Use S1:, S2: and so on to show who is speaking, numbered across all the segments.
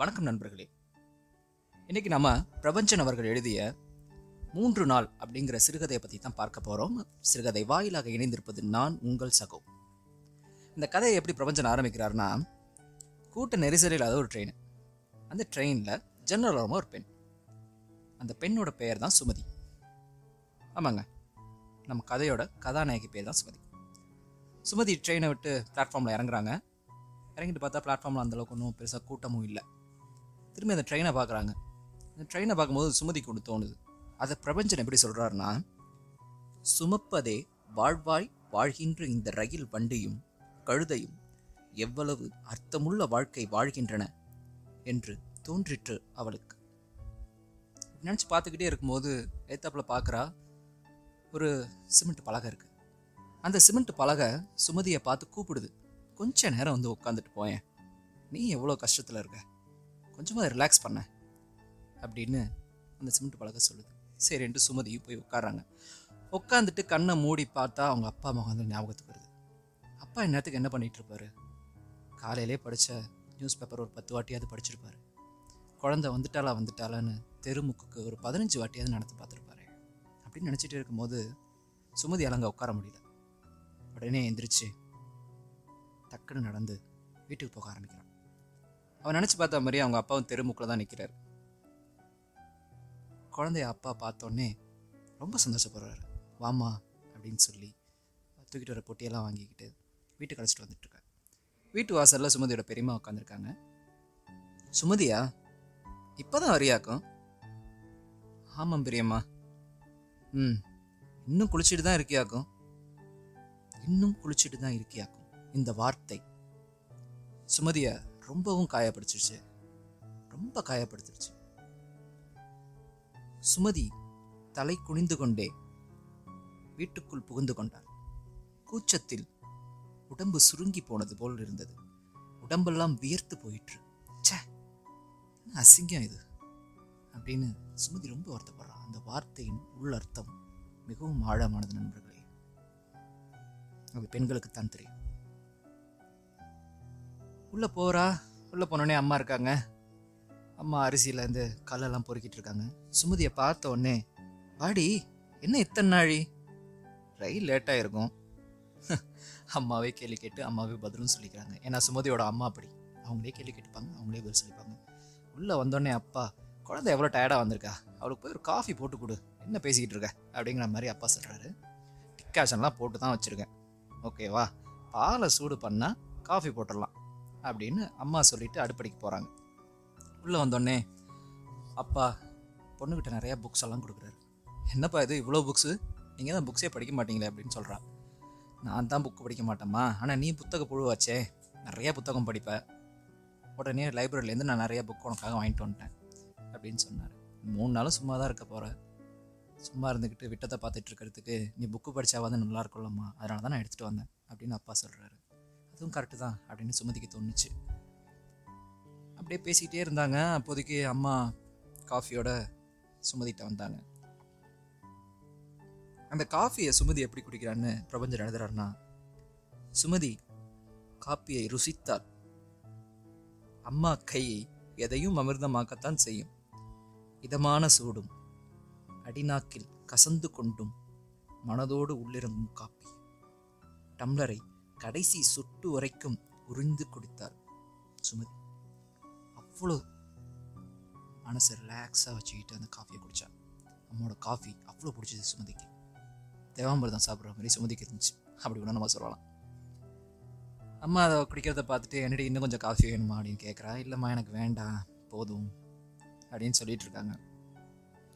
S1: வணக்கம் நண்பர்களே. இன்னைக்கு நம்ம பிரபஞ்சன் அவர்கள் எழுதிய மூன்று நாள் அப்படிங்கிற சிறுகதையை பற்றி தான் பார்க்க போகிறோம் சிறுகதை வாயிலாக இணைந்திருப்பது நான் உங்கள் சகோ. இந்த கதையை எப்படி பிரபஞ்சன் ஆரம்பிக்கிறாருன்னா கூட்ட நெரிசல் இல்லாத ஒரு ட்ரெயின் அந்த ட்ரெயினில் ஜெனரல் ஒரு பெண். அந்த பெண்ணோட பெயர் தான் சுமதி. ஆமாங்க. நம்ம கதையோட கதாநாயகி பேர் தான் சுமதி. சுமதி ட்ரெயினை விட்டு பிளாட்ஃபார்மில் இறங்குறாங்க. இறங்கிட்டு பார்த்தா பிளாட்ஃபார்மில் அந்தளவுக்கு ஒன்றும் பெருசாக கூட்டமும் இல்லை. திரும்பி அந்த ட்ரெயினை பார்க்குறாங்க. அந்த ட்ரெயினை பார்க்கும்போது சுமதிக்கு ஒன்று தோணுது. அதை பிரபஞ்சன் எப்படி சொல்கிறாருன்னா சுமப்பதே வாழ்வாய் வாழ்கின்ற இந்த ரயில் வண்டியும் கழுதையும் எவ்வளவு அர்த்தமுள்ள வாழ்க்கை வாழ்கின்றன என்று தோன்றிற்று அவளுக்கு. நினச்சி பார்த்துக்கிட்டே இருக்கும்போது ஏத்தாப்பில் பார்க்குறா ஒரு சிமெண்ட் பலகை இருக்குது அந்த சிமெண்ட் பலகை சுமதியை பார்த்து கூப்பிடுது. கொஞ்ச நேரம் வந்து உட்காந்துட்டு போயேன். நீ எவ்வளோ கஷ்டத்தில் இருக்க? கொஞ்சமாக ரிலாக்ஸ் பண்ண அப்படின்னு அந்த சிமெண்ட் பலகை சொல்லுது. சரின்ட்டு சுமதியும் போய் உட்காராங்க உட்காந்துட்டு கண்ணை மூடி பார்த்தா அவங்க அப்பா அம்மா வந்து ஞாபகத்துக்கு வருது. அப்பா என்னத்துக்கு என்ன பண்ணிகிட்டு இருப்பாரு காலையிலே படித்த நியூஸ் பேப்பர் ஒரு பத்து வாட்டியாவது படிச்சிருப்பாரு. குழந்த வந்துட்டாளா வந்துட்டாளான்னு தெருமுக்குக்கு ஒரு பதினஞ்சு வாட்டியாவது நடந்து பார்த்துருப்பாரு. அப்படின்னு நினச்சிட்டு இருக்கும்போது சுமதி அலங்க உட்கார முடியல. உடனே எந்திரிச்சு டக்குன்னு நடந்து வீட்டுக்கு போக ஆரம்பிக்கிறான். அவன் நினச்சி பார்த்த மாதிரி அவங்க அப்பாவும் தெருமுக்கில் தான் நிற்கிறாரு குழந்தைய அப்பா பார்த்தோன்னே ரொம்ப சந்தோஷப்படுறாரு. வாமா அப்படின்னு சொல்லி தூக்கிட்டு வர பொட்டியெல்லாம் வாங்கிக்கிட்டு வீட்டுக்கு அழைச்சிட்டு வந்துட்டுருக்காரு வீட்டு வாசலில் சுமதியோட பெரியம்மா உட்காந்துருக்காங்க சுமதியா இப்போ தான் வரியாக்கும்? ஆமாம் பெரியம்மா. ம் இன்னும் குளிச்சுட்டு தான் இருக்கியாக்கும்? இன்னும் குளிச்சுட்டு தான் இருக்கியாக்கும். இந்த வார்த்தை. சுமதியா ரொம்பவும் காயப்படுத்திருச்சு. ரொம்ப காயப்படுத்திருச்சு. சுமதி தலை குனிந்து கொண்டே வீட்டுக்குள் புகுந்து கொண்டாள். கூச்சத்தில் உடம்பு சுருங்கி போனது போல் இருந்தது. உடம்பெல்லாம் வியர்த்து போயிற்று. ச்சே என்ன அசிங்கம் இது? அப்படின்னு சுமதி ரொம்ப வருத்தப்படுறான் அந்த வார்த்தையின் உள்ளர்த்தம் மிகவும் ஆழமானது நண்பர்களே. அது பெண்களுக்கு தான் தெரியும். உள்ளே போகிறா உள்ளே போனோடனே அம்மா இருக்காங்க. அம்மா அரிசியிலேருந்து கல்லெல்லாம் பொறுக்கிட்டு இருக்காங்க. சுமதியை பார்த்த உடனே வாடி என்ன இத்தனை நாழி? ரயில் லேட்டாக இருக்கும் அம்மாவே கேள்வி கேட்டு அம்மாவே பதிலும் சொல்லிக்கிறாங்க. ஏன்னா சுமதியோட அம்மா அப்படி. அவங்களே கேள்வி கேட்டுப்பாங்க. அவங்களே பதில் சொல்லிப்பாங்க. உள்ளே வந்தோடனே அப்பா குழந்தை எவ்வளோ டயர்டாக வந்திருக்கா? அவளுக்கு போய் ஒரு காஃபி போட்டு கொடு. என்ன பேசிக்கிட்டு இருக்க? அப்படிங்கிற மாதிரி அப்பா சொல்கிறாரு டிக்காஷன்லாம் போட்டு தான் வச்சுருக்கேன். ஓகேவா? பாலை சூடு பண்ணால் காஃபி போட்டுடலாம். அப்படின்னு அம்மா சொல்லிட்டு அடுப்படிக்கு போகிறாங்க உள்ளே வந்தோடனே அப்பா பொண்ணுக்கிட்ட நிறையா புக்ஸ் எல்லாம் கொடுக்குறாரு. என்னப்பா இது இவ்வளோ புக்ஸு நீங்கள் தான் புக்ஸே படிக்க மாட்டீங்களே அப்படின்னு சொல்கிறான் நான் தான் புக்கு படிக்க மாட்டேம்மா. ஆனால் நீ புத்தக புழுவாச்சே. நிறையா புத்தகம் படிப்ப. உடனே லைப்ரரியிலேருந்து நான் நிறைய புக் உனக்காக வாங்கிட்டு வந்துட்டேன் அப்படின்னு சொன்னார். மூணு நாளும் சும்மா தான் இருக்க போகிற சும்மா இருந்துக்கிட்டு விட்டத்தை பார்த்துட்டு இருக்கிறதுக்கு நீ புக்கு படிச்சாவது நல்லா இருக்கும்லம்மா. அதனால தான் நான் எடுத்துகிட்டு வந்தேன் அப்படின்னு அப்பா சொல்கிறாரு அதுவும் கரெக்டு தான் அப்படின்னு சுமதிக்கு தோணுச்சு. அப்படியே பேசிக்கிட்டே இருந்தாங்க. அப்போதைக்கு அம்மா காஃபியோட சுமதிட்ட வந்தாங்க. அந்த காஃபியை சுமதி எப்படி குடிக்கிறான்னு பிரபஞ்சன் எழுதுறாருன்னா சுமதி காப்பியை ருசித்தார் அம்மா கையை எதையும் அமிர்தமாக்கத்தான் செய்யும். இதமான சூடும் அடிநாக்கில் கசந்து கொண்டும் மனதோடு உள்ளிறங்கும் காப்பி. டம்ளரை கடைசி சொட்டு வரைக்கும் உறிந்து குடித்தார். சுமதி அவ்வளோ மனசை ரிலாக்ஸாக வச்சுக்கிட்டு அந்த காஃபியை குடித்தா அம்மாவோட காஃபி அவ்வளோ பிடிச்சது சுமதிக்கு. தேவாம்பரம் சாப்பிட்ற மாதிரி சுமதிக்கு இருந்துச்சு. அப்படி ஒன்று நம்ம சொல்லலாம். அம்மா அதை குடிக்கிறத பார்த்துட்டு என்னடி இன்னும் கொஞ்சம் காஃபி வேணுமா அப்படின்னு கேட்குறா இல்லைம்மா எனக்கு வேண்டாம் போதும் அப்படின்னு சொல்லிட்டு இருக்காங்க.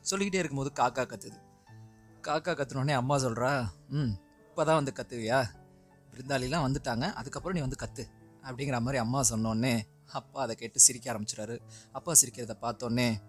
S1: சொல்லிக்கிட்டே இருக்கும்போது காக்கா கத்துது. காக்கா கத்துனோடனே அம்மா சொல்கிறா ம் இப்போ தான் வந்து கத்துவியா? விருந்தாளிலாம் வந்துட்டாங்க. அதுக்கப்புறம் நீ வந்து கத்து அப்படிங்கிற மாதிரி அம்மா சொன்னோடனே அப்பா அதை கேட்டு சிரிக்க ஆரம்பிச்சிடாரு அப்பா சிரிக்கிறத பார்த்தோன்னே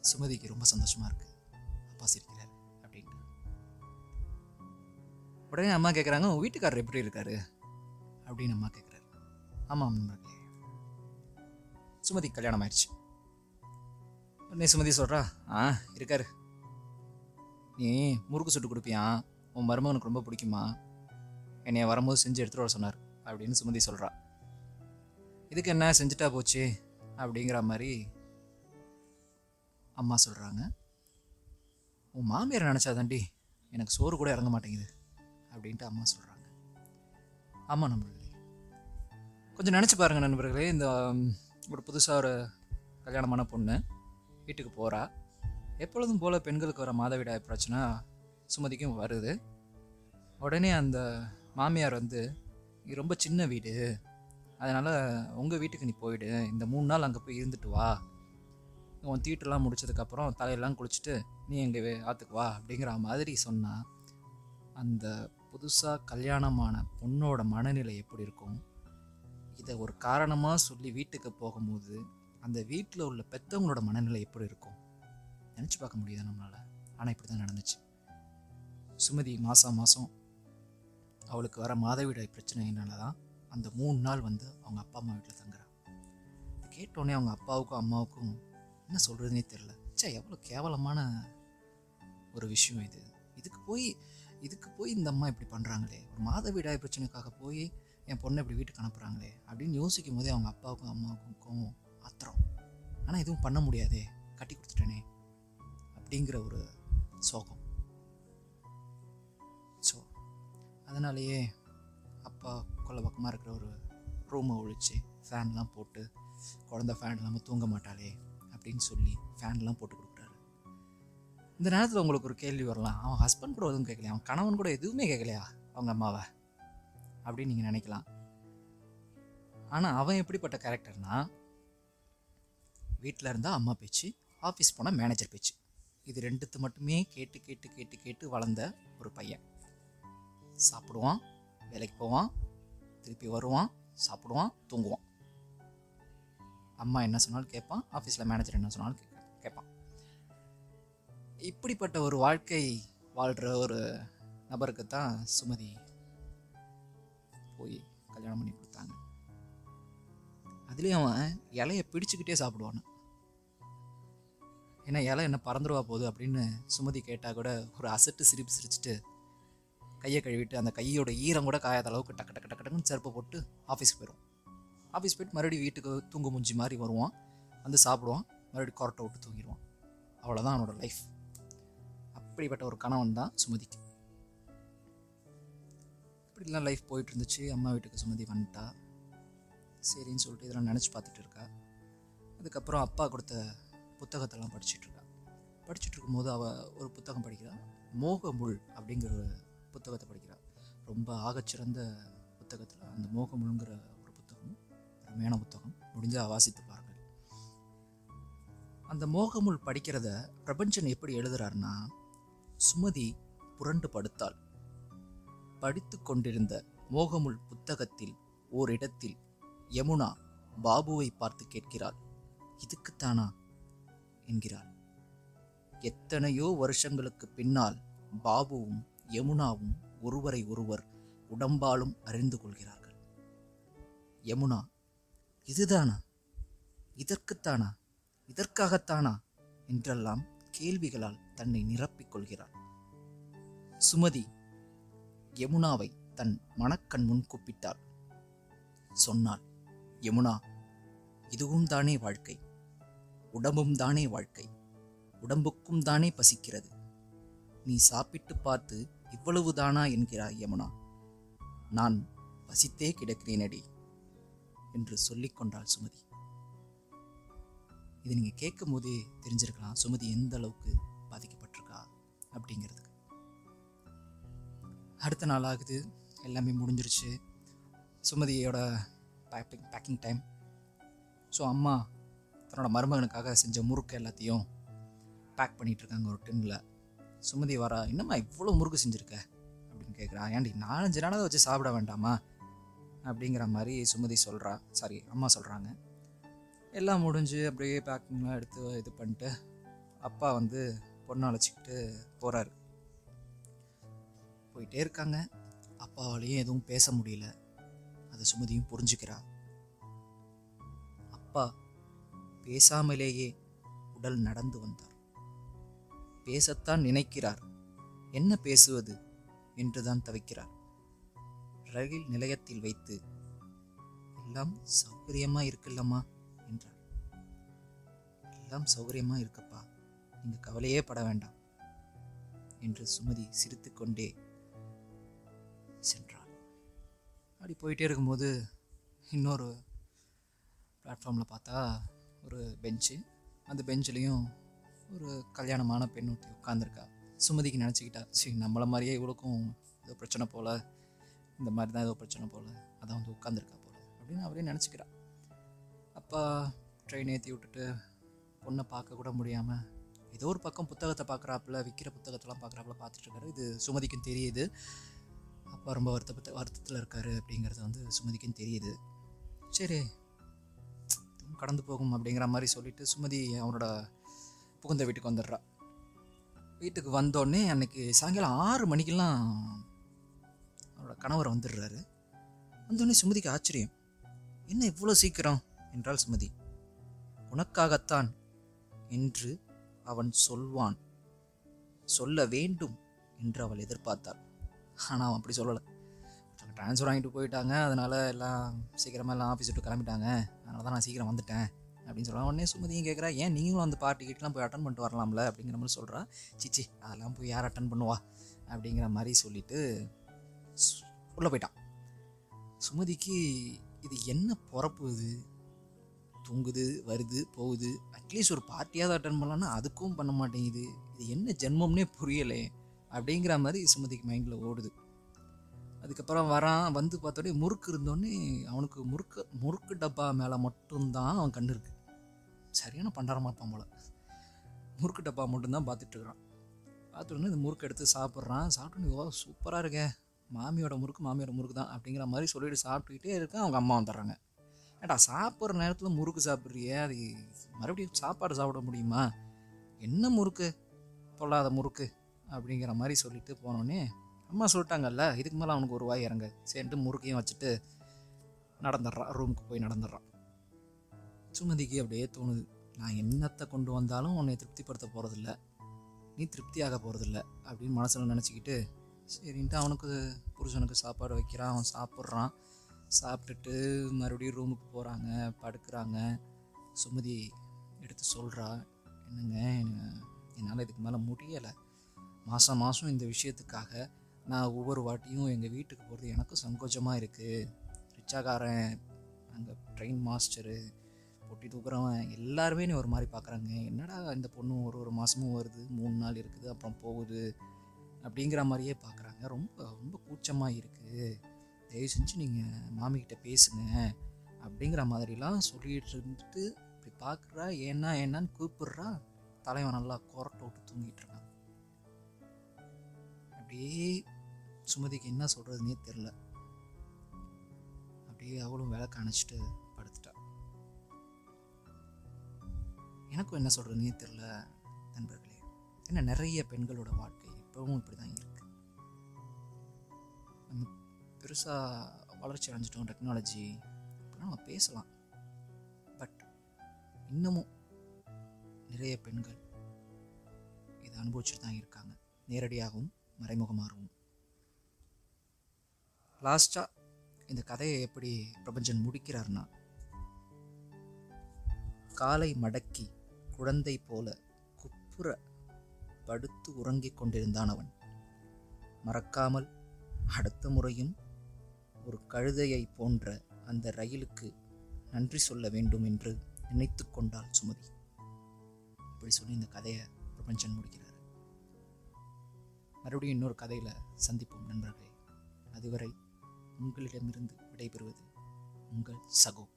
S1: சுமதிக்கு ரொம்ப சந்தோஷமா இருக்கு. அப்பா சிரிக்கிறாரு அப்படின்ட்டு. உடனே அம்மா கேட்குறாங்க உன் வீட்டுக்காரர் எப்படி இருக்காரு? அப்படின்னு அம்மா கேட்குறாரு ஆமாம் நண்பர்களே. சுமதி கல்யாணம் ஆயிடுச்சு. உடனே சுமதி சொல்கிறா ஆ இருக்காரு. நீ முறுக்கு சுட்டு கொடுப்பியான் உன் மருமகனுக்கு ரொம்ப பிடிக்குமா? என்னைய வரும்போது செஞ்சு எடுத்துகிட்டு வர சொன்னார் அப்படின்னு சுமதி சொல்கிறா இதுக்கு என்ன செஞ்சுட்டா போச்சு? அப்படிங்கிற மாதிரி அம்மா சொல்கிறாங்க உன் மாமியார் நினச்சாதாண்டி எனக்கு சோறு கூட இறங்க மாட்டேங்குது அப்படின்ட்டு அம்மா சொல்கிறாங்க ஆமாம் நண்பர்களே. கொஞ்சம் நினச்சி பாருங்க நண்பர்களே இந்த ஒரு புதுசாக ஒரு கல்யாணமான பொண்ணு வீட்டுக்கு போகிறா எப்பொழுதும் போல் பெண்களுக்கு வர மாதவிடாய் பிரச்சனை சுமதிக்கும் வருது. உடனே அந்த மாமியார் வந்து "இது ரொம்ப சின்ன வீடு. அதனால் உங்கள் வீட்டுக்கு நீ போயிடு. இந்த மூணு நாள் அங்கே போய் இருந்துட்டு வா. உன் தீட்டுலாம் முடிச்சதுக்கப்புறம் தலையெல்லாம் குளிச்சுட்டு நீ எங்கள் ஆற்றுக்கு வா அப்படிங்கிற மாதிரி சொன்னால் அந்த புதுசாக கல்யாணமான பொண்ணோட மனநிலை எப்படி இருக்கும்? இதை ஒரு காரணமாக சொல்லி வீட்டுக்கு போகும்போது அந்த வீட்டில் உள்ள பெற்றவங்களோட மனநிலை எப்படி இருக்கும்? நினச்சி பார்க்க முடியாது நம்மளால்? ஆனால் இப்படி தான் நடந்துச்சு. சுமதி மாதம் மாதம் அவளுக்கு வர மாதவிடாய் பிரச்சனைனால தான் அந்த மூணு நாள் வந்து அவங்க அப்பா அம்மா வீட்டில் தங்குறான் கேட்டோடனே அவங்க அப்பாவுக்கும் அம்மாவுக்கும் என்ன சொல்கிறதுனே தெரில ச்சே எவ்வளோ கேவலமான ஒரு விஷயம் இது. இதுக்கு போய் இதுக்கு போய் இந்த அம்மா இப்படி பண்ணுறாங்களே ஒரு மாதவிடாய் பிரச்சனைக்காக போய் என் பொண்ணை இப்படி வீட்டுக்கு அனுப்புகிறாங்களே அப்படின்னு யோசிக்கும் போதே அவங்க அப்பாவுக்கும் அம்மாவுக்கும் கோவம் ஆத்திரம். ஆனால் எதுவும் பண்ண முடியாதே. கட்டி கொடுத்துட்டேனே அப்படிங்கிற ஒரு சோகம். அதனாலேயே அப்பா கொல்ல பக்கமாக இருக்கிற ஒரு ரூமை ஒழிச்சு ஃபேன்லாம் போட்டு குழந்த ஃபேன் இல்லாமல் தூங்க மாட்டாளே அப்படின்னு சொல்லி ஃபேன்லாம் போட்டு கொடுக்குறாரு. இந்த நேரத்தில் உங்களுக்கு ஒரு கேள்வி வரலாம். அவன் ஹஸ்பண்ட் கூட எதுவும் கேட்கலையா அவன் கணவன் கூட எதுவுமே கேட்கலையா அவங்க அம்மாவை? அப்படின்னு நீங்கள் நினைக்கலாம். ஆனால் அவன் எப்படிப்பட்ட கேரக்டர்னா வீட்டில் இருந்தால் அம்மா பேச்சு ஆஃபீஸ் போனால் மேனேஜர் பேச்சு. இது ரெண்டுத்து மட்டுமே கேட்டு கேட்டு கேட்டு கேட்டு வளர்ந்த ஒரு பையன். சாப்பிடுவான் வேலைக்கு போவான் திருப்பி வருவான் சாப்பிடுவான் தூங்குவான். அம்மா என்ன சொன்னாலும் கேட்பான் ஆஃபீஸில் மேனேஜர் என்ன சொன்னாலும் கேட்பான். இப்படிப்பட்ட ஒரு வாழ்க்கை வாழ்கிற ஒரு நபருக்கு தான் சுமதி போய் கல்யாணம் பண்ணி கொடுத்தாங்க. அதுலேயும் அவன் இலையை பிடிச்சிக்கிட்டே சாப்பிடுவான். ஏன்னா இலை என்ன பறந்துடுவா போகுது அப்படின்னு சுமதி கேட்டால் கூட ஒரு அசட்டு சிரிப்பு சிரிச்சுட்டு கையை கழுவிட்டு அந்த கையோட ஈரம் கூட காயாத அளவுக்கு டக்கு டக்கு டக்கு டக்குன்னு செருப்பை போட்டு ஆஃபீஸ்க்கு போயிடும் ஆஃபீஸ் போயிட்டு மறுபடியும் வீட்டுக்கு தூங்கு முஞ்சி மாதிரி வருவான். வந்து சாப்பிடுவான். மறுபடியும் கொரட்டை விட்டு தூங்கிடுவான். அவ்வளோதான் அவனோட லைஃப் அப்படிப்பட்ட ஒரு கணவன் தான் சுமதிக்கு இப்படிலாம் லைஃப் போயிட்டு இருந்துச்சு. அம்மா வீட்டுக்கு சுமதி வந்துட்டா. சரின்னு சொல்லிட்டு இதெல்லாம் நினச்சி பார்த்துட்டு இருக்கா. அதுக்கப்புறம் அப்பா கொடுத்த புத்தகத்தெல்லாம் படிச்சிட்டு இருக்கா. படிச்சுட்டு இருக்கும்போது அவள் ஒரு புத்தகம் படிக்கிறா. மோகமுள் அப்படிங்கிற புத்தகத்தை படிக்கிறார். ரொம்ப ஆகச்சிறந்த புத்தகத்தில் அந்த மோகமுள்ங்கிற ஒரு புத்தகம் அருமையான புத்தகம். முடிஞ்சால் வாசித்து பாருங்கள். அந்த மோகமுள் படிக்கிறத பிரபஞ்சன் எப்படி எழுதுறாருன்னா சுமதி புரண்டு படுத்தாள். படித்து கொண்டிருந்த மோகமுள் புத்தகத்தில் ஓரிடத்தில் யமுனா பாபுவை பார்த்து கேட்கிறாள். இதுக்குத்தானா? என்கிறாள். எத்தனையோ வருஷங்களுக்கு பின்னால் பாபுவும் யமுனாவும் ஒருவரை ஒருவர் உடம்பாலும் அறிந்து கொள்கிறார்கள். யமுனா இதுதானா? இதற்குத்தானா? இதற்காகத்தானா? என்றெல்லாம் கேள்விகளால் தன்னை நிரப்பிக் கொள்கிறாள். சுமதி யமுனாவை தன் மனக்கண் முன் கூப்பிட்டாள். சொன்னாள் யமுனா இதுவும் தானே வாழ்க்கை. உடம்பும் தானே வாழ்க்கை. உடம்புக்கும் தானே பசிக்கிறது. நீ சாப்பிட்டு பார்த்து இவ்வளவு தானா என்கிறாய் யமுனா. நான் பசித்தே கிடக்கிறேனடி என்று சொல்லிக்கொண்டாள் சுமதி. இது நீங்கள் கேட்கும் போதே தெரிஞ்சிருக்கலாம் சுமதி எந்த அளவுக்கு பாதிக்கப்பட்டிருக்கா அப்படிங்கிறதுக்கு. அடுத்த நாள் ஆகுது எல்லாமே முடிஞ்சிருச்சு. சுமதியோட பேக்கிங் பேக்கிங் டைம் ஸோ அம்மா தன்னோட மருமகனுக்காக செஞ்ச முறுக்கு எல்லாத்தையும் பேக் பண்ணிகிட்ருக்காங்க இருக்காங்க ஒரு டின்னில் சுமதி வரா என்னம்மா இவ்வளோ முறுக்கு செஞ்சுருக்க? அப்படின்னு கேட்குறா ஏன்டி நாலஞ்சு நாளாக வச்சு சாப்பிட வேண்டாமா? அப்படிங்கிற மாதிரி சுமதி சொல்கிறா சாரி அம்மா சொல்கிறாங்க எல்லாம் முடிஞ்சு அப்படியே பேக்கிங்லாம் எடுத்து இது பண்ணிட்டு அப்பா வந்து பொண்ணை அழைச்சிக்கிட்டு போகிறாரு போயிட்டே இருக்காங்க. அப்பாவாலேயும் எதுவும் பேச முடியல. அதை சுமதியும் புரிஞ்சுக்கிறா. அப்பா பேசாமலேயே உடல் நடந்து வந்தார். பேசத்தான் நினைக்கிறார். என்ன பேசுவது? என்றுதான் தவிக்கிறார். ரயில் நிலையத்தில் வைத்து எல்லாம் சௌகரியமா இருக்குல்லம்மா என்றார். எல்லாம் சௌகரியமா இருக்கப்பா. நீங்க கவலையே பட வேண்டாம் என்று சுமதி சிரித்துக்கொண்டே சென்றாள். அப்படி போயிட்டே இருக்கும்போது இன்னொரு பிளாட்ஃபார்மில் பார்த்தா ஒரு பெஞ்சு அந்த பெஞ்சிலையும் ஒரு கல்யாணமான பெண் ஒருத்தி உட்காந்துருக்கா சுமதிக்கு நினச்சிக்கிட்டா சரி நம்மளை மாதிரியே இவளுக்கும் ஏதோ பிரச்சனை போல் இந்த மாதிரி தான் ஏதோ பிரச்சனை போல் அதான் வந்து உட்காந்துருக்கா போல் அப்படின்னு அவரே நினச்சிக்கிறா. அப்பா ட்ரெயின் ஏற்றி விட்டுட்டு பொண்ணை பார்க்க கூட முடியாமல் ஏதோ ஒரு பக்கம் புத்தகத்தை பார்க்குறாப்புல விற்கிற புத்தகத்தெல்லாம் பார்க்குறாப்புல பார்த்துட்டு இருக்காரு. இது சுமதிக்கும் தெரியுது. அப்பா ரொம்ப வருத்தப்பட்ட வருத்தத்தில் இருக்காரு அப்படிங்கிறது வந்து சுமதிக்கும் தெரியுது. சரி கடந்து போகும் அப்படிங்கிற மாதிரி சொல்லிட்டு சுமதி அவனோட புகுந்த வீட்டுக்கு வந்துடுறா. வீட்டுக்கு வந்தோடனே அன்னைக்கு சாயங்காலம் ஆறு மணிக்கெல்லாம் அவரோட கணவர் வந்துடுறாரு. வந்தோடனே சுமதிக்கு ஆச்சரியம். என்ன இவ்வளோ சீக்கிரம்? என்றாள் சுமதி. உனக்காகத்தான் என்று அவன் சொல்வான். சொல்ல வேண்டும் என்று அவள் எதிர்பார்த்தாள். ஆனால் அவன் அப்படி சொல்லலை. ட்ரான்ஸ்ஃபர் வாங்கிட்டு போயிட்டாங்க. அதனால எல்லாம் சீக்கிரமாக எல்லாம் ஆஃபீஸ் விட்டு கிளம்பிட்டாங்க. அதனால தான் நான் சீக்கிரம் வந்துட்டேன். அப்படின்னு சொல்கிறான் உடனே சுமதியும் கேட்குறா ஏன் நீங்களும் அந்த பார்ட்டி கிட்டலாம் போய் அட்டன் பண்ணிட்டு வரலாம்ல? அப்படிங்கிற மாதிரி சொல்கிறா சிச்சி அதெல்லாம் போய் யார் அட்டன் பண்ணுவா? அப்படிங்கிற மாதிரி சொல்லிட்டு உள்ளே போயிட்டான். சுமதிக்கு இது என்ன பிறப்பு இது? தூங்குது வருது போகுது. அட்லீஸ்ட் ஒரு பார்ட்டியாவது அட்டன் பண்ணலான்னா அதுக்கும் பண்ண மாட்டேங்குது. இது என்ன ஜென்மம்னே புரியலை. அப்படிங்கிற மாதிரி சுமதிக்கு மைண்டில் ஓடுது. அதுக்கப்புறம் வரான் வந்து பார்த்தோடனே முறுக்கு இருந்தோடனே அவனுக்கு முறுக்கு முறுக்கு டப்பா மேலே மட்டும்தான் அவன் கண்ணு இருக்கு. சரியான பண்டாரமாக இருப்பான் போல். முறுக்கு டப்பா மட்டும்தான் பார்த்துட்ருக்குறான் பார்த்துட்டு இந்த முறுக்கு எடுத்து சாப்பிட்றான். சாப்பிட்டு ஓ சூப்பராக இருக்கே. மாமியோட முறுக்கு மாமியோட முறுக்கு தான் அப்படிங்கிற மாதிரி சொல்லிட்டு சாப்பிட்டுக்கிட்டே இருக்கேன். அவங்க அம்மா வந்துடுறாங்க. ஏடா சாப்பிட்ற நேரத்தில் முறுக்கு சாப்பிட்றியே? அது மறுபடியும் சாப்பாடு சாப்பிட முடியுமா? என்ன முறுக்கு? பொல்லாத முறுக்கு அப்படிங்கிற மாதிரி சொல்லிட்டு போனோடனே அம்மா சொல்லிட்டாங்கல்ல இதுக்கு மேலே அவனுக்கு ஒரு வாய் இறங்க சரின்ட்டு முறுக்கையும் வச்சுட்டு நடந்துடுறான். ரூமுக்கு போய் நடந்துடுறான். சுமதிக்கு அப்படியே தோணுது. நான் என்னத்தை கொண்டு வந்தாலும் உன்னை திருப்திப்படுத்த போகிறதில்ல நீ திருப்தியாக போகிறதில்ல அப்படின்னு மனசில் நினச்சிக்கிட்டு சரின்ட்டு அவனுக்கு புருஷனுக்கு சாப்பாடு வைக்கிறான். அவன் சாப்பிட்றான். சாப்பிட்டுட்டு மறுபடியும் ரூமுக்கு போகிறாங்க படுக்கிறாங்க. சுமதி எடுத்து சொல்கிறா என்னங்க என்னால் இதுக்கு மேலே முடியலை. மாதம் மாதம் இந்த விஷயத்துக்காக நான் ஒவ்வொரு வாட்டியும் எங்கள் வீட்டுக்கு போகிறது எனக்கும் சங்கோச்சமாக இருக்குது ரிச்சாக்காரன் அங்கே ட்ரெயின் மாஸ்டரு கொட்டி தூக்குறவன் எல்லாருமே நீ ஒரு மாதிரி பார்க்குறாங்க என்னடா இந்த பொண்ணு ஒரு ஒரு மாதமும் வருது மூணு நாள் இருக்குது அப்புறம் போகுது அப்படிங்கிற மாதிரியே பார்க்குறாங்க ரொம்ப ரொம்ப கூச்சமாக இருக்குது தயவு செஞ்சு நீங்கள் மாமிக்கிட்ட பேசுங்க அப்படிங்கிற மாதிரிலாம் சொல்லிகிட்டு இருந்துட்டு இப்படி பார்க்குறா ஏன்னா என்னன்னு கூப்பிடுறா தலைவன் நல்லா கொரட்டை விட்டு தூங்கிட்டு இருக்கான். அப்படியே சுமதிக்கு என்ன சொல்கிறதுனே தெரில அப்படியே அவளும் விளக்க அணைச்சிட்டு எனக்கும் என்ன சொல்கிறதுனே தெரில நண்பர்களே. ஏன்னா நிறைய பெண்களோட வாழ்க்கை இப்போவும் இப்படி தான் இருக்குது நம்ம பெருசாக வளர்ச்சி அடைஞ்சிட்டோம் டெக்னாலஜி அப்படின்னா நம்ம பேசலாம். பட் இன்னமும் நிறைய பெண்கள் இதை அனுபவிச்சுட்டு தான் இருக்காங்க. நேரடியாகவும் மறைமுகமாகவும். லாஸ்ட்டாக இந்த கதையை எப்படி பிரபஞ்சன் முடிக்கிறார்னா காலை மடக்கி குழந்தை போல குப்புற படுத்து உறங்கிக் கொண்டிருந்தான் அவன். மறக்காமல் அடுத்த முறையும் ஒரு கழுதையை போன்ற அந்த ரயிலுக்கு நன்றி சொல்ல வேண்டும் என்று நினைத்து கொண்டாள் சுமதி. இப்படி சொல்லி இந்த கதையை பிரபஞ்சன் முடிக்கிறார். மறுபடியும் இன்னொரு கதையில் சந்திப்போம் நண்பர்களே. அதுவரை உங்களிடமிருந்து விடைபெறுவது உங்கள் சகோ.